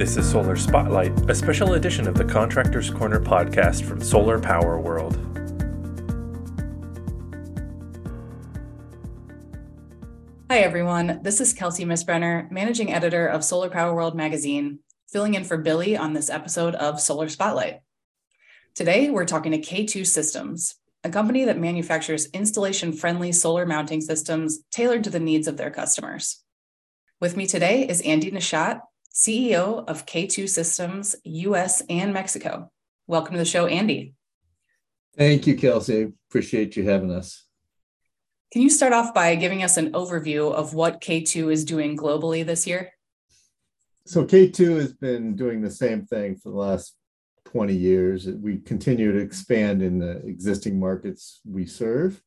This is Solar Spotlight, a special edition of the Contractors Corner podcast from Solar Power World. Hi, everyone. This is Kelsey Misbrenner, managing editor of Solar Power World magazine, filling in for Billy on this episode of Solar Spotlight. Today, we're talking to K2 Systems, a company that manufactures installation friendly solar mounting systems tailored to the needs of their customers. With me today is Andy Neshat, CEO of K2 Systems US and Mexico. Welcome to the show, Andy. Thank you, Kelsey. Appreciate you having us. Can you start off by giving us an overview of what K2 is doing globally this year? So, K2 has been doing the same thing for the last 20 years. We continue to expand in the existing markets we serve.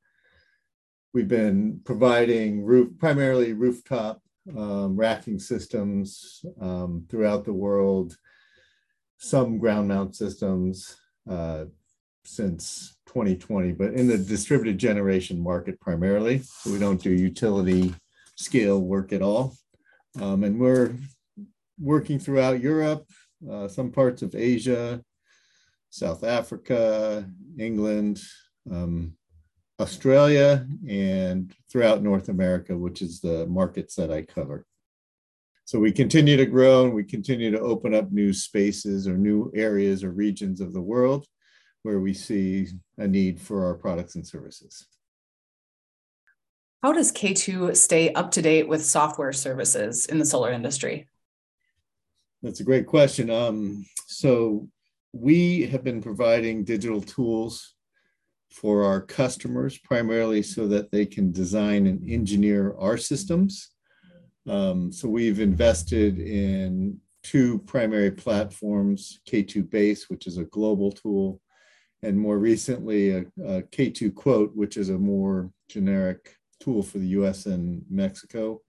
We've been providing roof, primarily rooftop um, racking systems um, throughout the world, some ground mount systems uh, since 2020, but in the distributed generation market primarily. So we don't do utility scale work at all. Um, and we're working throughout Europe, uh, some parts of Asia, South Africa, England, um, Australia, and throughout North America, which is the markets that I cover. So we continue to grow and we continue to open up new spaces or new areas or regions of the world where we see a need for our products and services. How does K2 stay up to date with software services in the solar industry? That's a great question. Um, so we have been providing digital tools for our customers, primarily so that they can design and engineer our systems. Um, so we've invested in two primary platforms, K2 Base, which is a global tool, and more recently a a K2 Quote, which is a more generic tool for the US and Mexico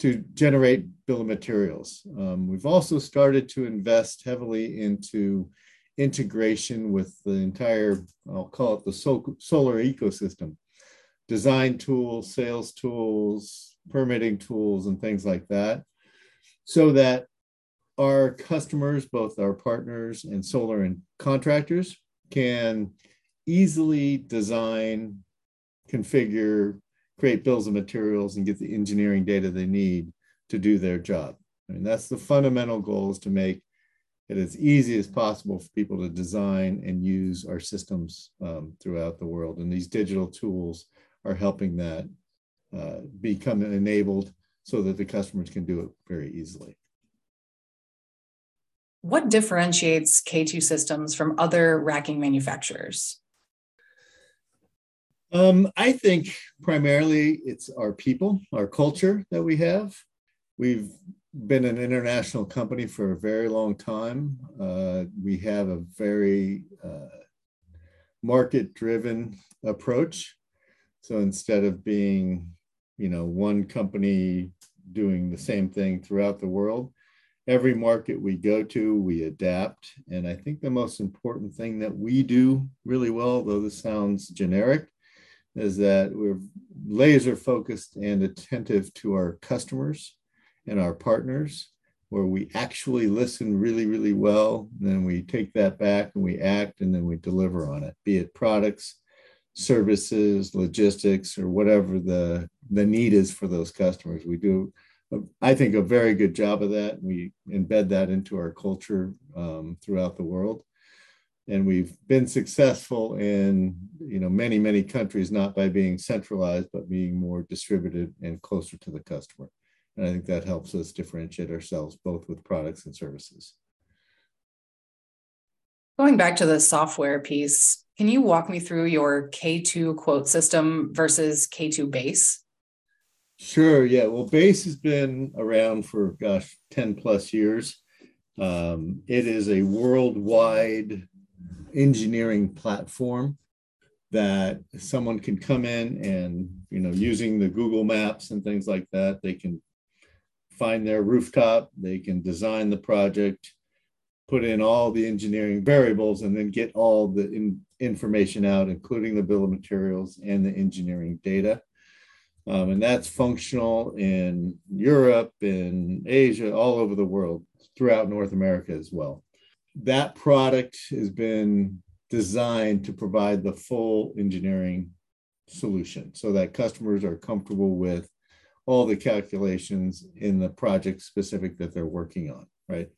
to generate bill of materials. Um, we've also started to invest heavily into integration with the entire, I'll call it the so- solar ecosystem, design tools, sales tools, permitting tools, and things like that, so that our customers, both our partners and solar and contractors, can easily design, configure, create bills of materials, and get the engineering data they need to do their job. I mean, that's the fundamental goal is to make it as easy as possible for people to design and use our systems um, throughout the world. And these digital tools are helping that uh, become enabled so that the customers can do it very easily. What differentiates K2 systems from other racking manufacturers? Um, I think primarily it's our people, our culture that we have. We've been an international company for a very long time. Uh, we have a very uh, market driven approach. So instead of being, you know, one company doing the same thing throughout the world, every market we go to, we adapt. And I think the most important thing that we do really well, though this sounds generic, is that we're laser focused and attentive to our customers and our partners where we actually listen really, really well. then we take that back and we act and then we deliver on it, be it products, services, logistics, or whatever the, the need is for those customers. We do, I think, a very good job of that. We embed that into our culture um, throughout the world. And we've been successful in you know many many countries not by being centralized but being more distributed and closer to the customer. And I think that helps us differentiate ourselves both with products and services. Going back to the software piece, can you walk me through your K2 quote system versus K2 base? Sure. Yeah. Well, base has been around for, gosh, 10 plus years. Um, it is a worldwide engineering platform that someone can come in and, you know, using the Google Maps and things like that, they can find their rooftop, they can design the project, put in all the engineering variables, and then get all the in, information out, including the bill of materials and the engineering data. Um, and that's functional in Europe, in Asia, all over the world throughout North America as well. That product has been designed to provide the full engineering solution so that customers are comfortable with all the calculations in the project specific that they're working on, right?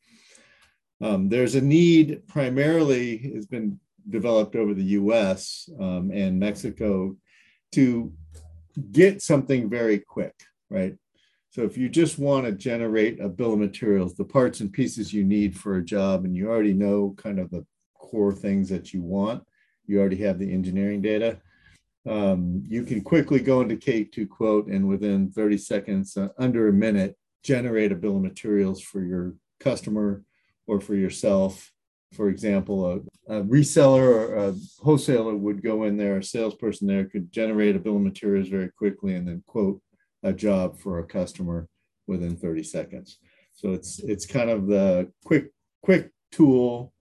Um, there's a need primarily has been developed over the US um, and Mexico to get something very quick, right? So if you just want to generate a bill of materials, the parts and pieces you need for a job, and you already know kind of the core things that you want, you already have the engineering data, um, you can quickly go into K2 quote and within 30 seconds, uh, under a minute, generate a bill of materials for your customer or for yourself. For example, a, a reseller or a wholesaler would go in there, a salesperson there could generate a bill of materials very quickly and then quote a job for a customer within 30 seconds. So it's it's kind of the quick quick tool,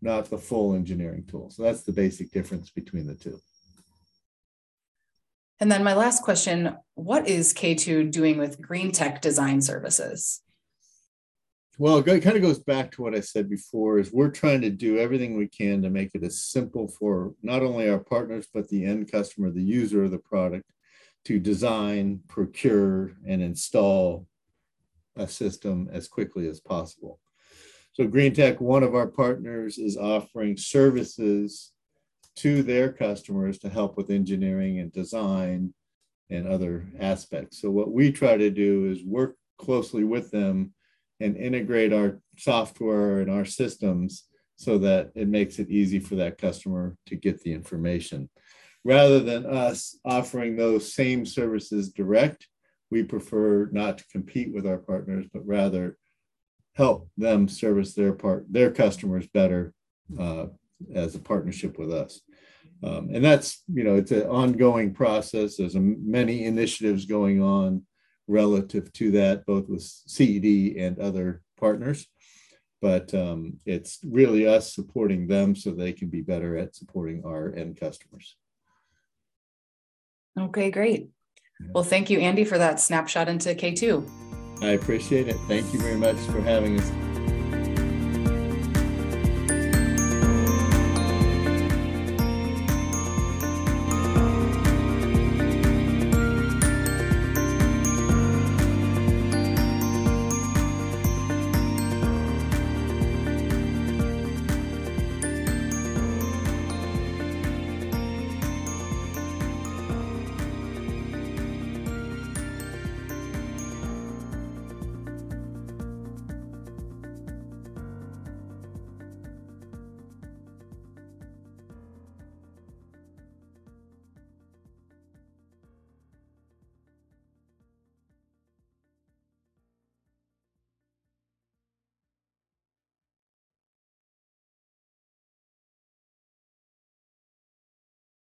not the full engineering tool. So that's the basic difference between the two. And then my last question, what is K2 doing with green tech design services? Well, it kind of goes back to what I said before is we're trying to do everything we can to make it as simple for not only our partners, but the end customer, the user of the product to design, procure, and install a system as quickly as possible. So Green Tech, one of our partners, is offering services to their customers to help with engineering and design and other aspects. So what we try to do is work closely with them and integrate our software and our systems so that it makes it easy for that customer to get the information rather than us offering those same services direct, we prefer not to compete with our partners, but rather help them service their part, their customers better uh, as a partnership with us. Um, and that's, you know, it's an ongoing process. There's a, many initiatives going on relative to that, both with CED and other partners. But um, it's really us supporting them so they can be better at supporting our end customers. Okay, great. Well, thank you, Andy, for that snapshot into K2. I appreciate it. Thank you very much for having us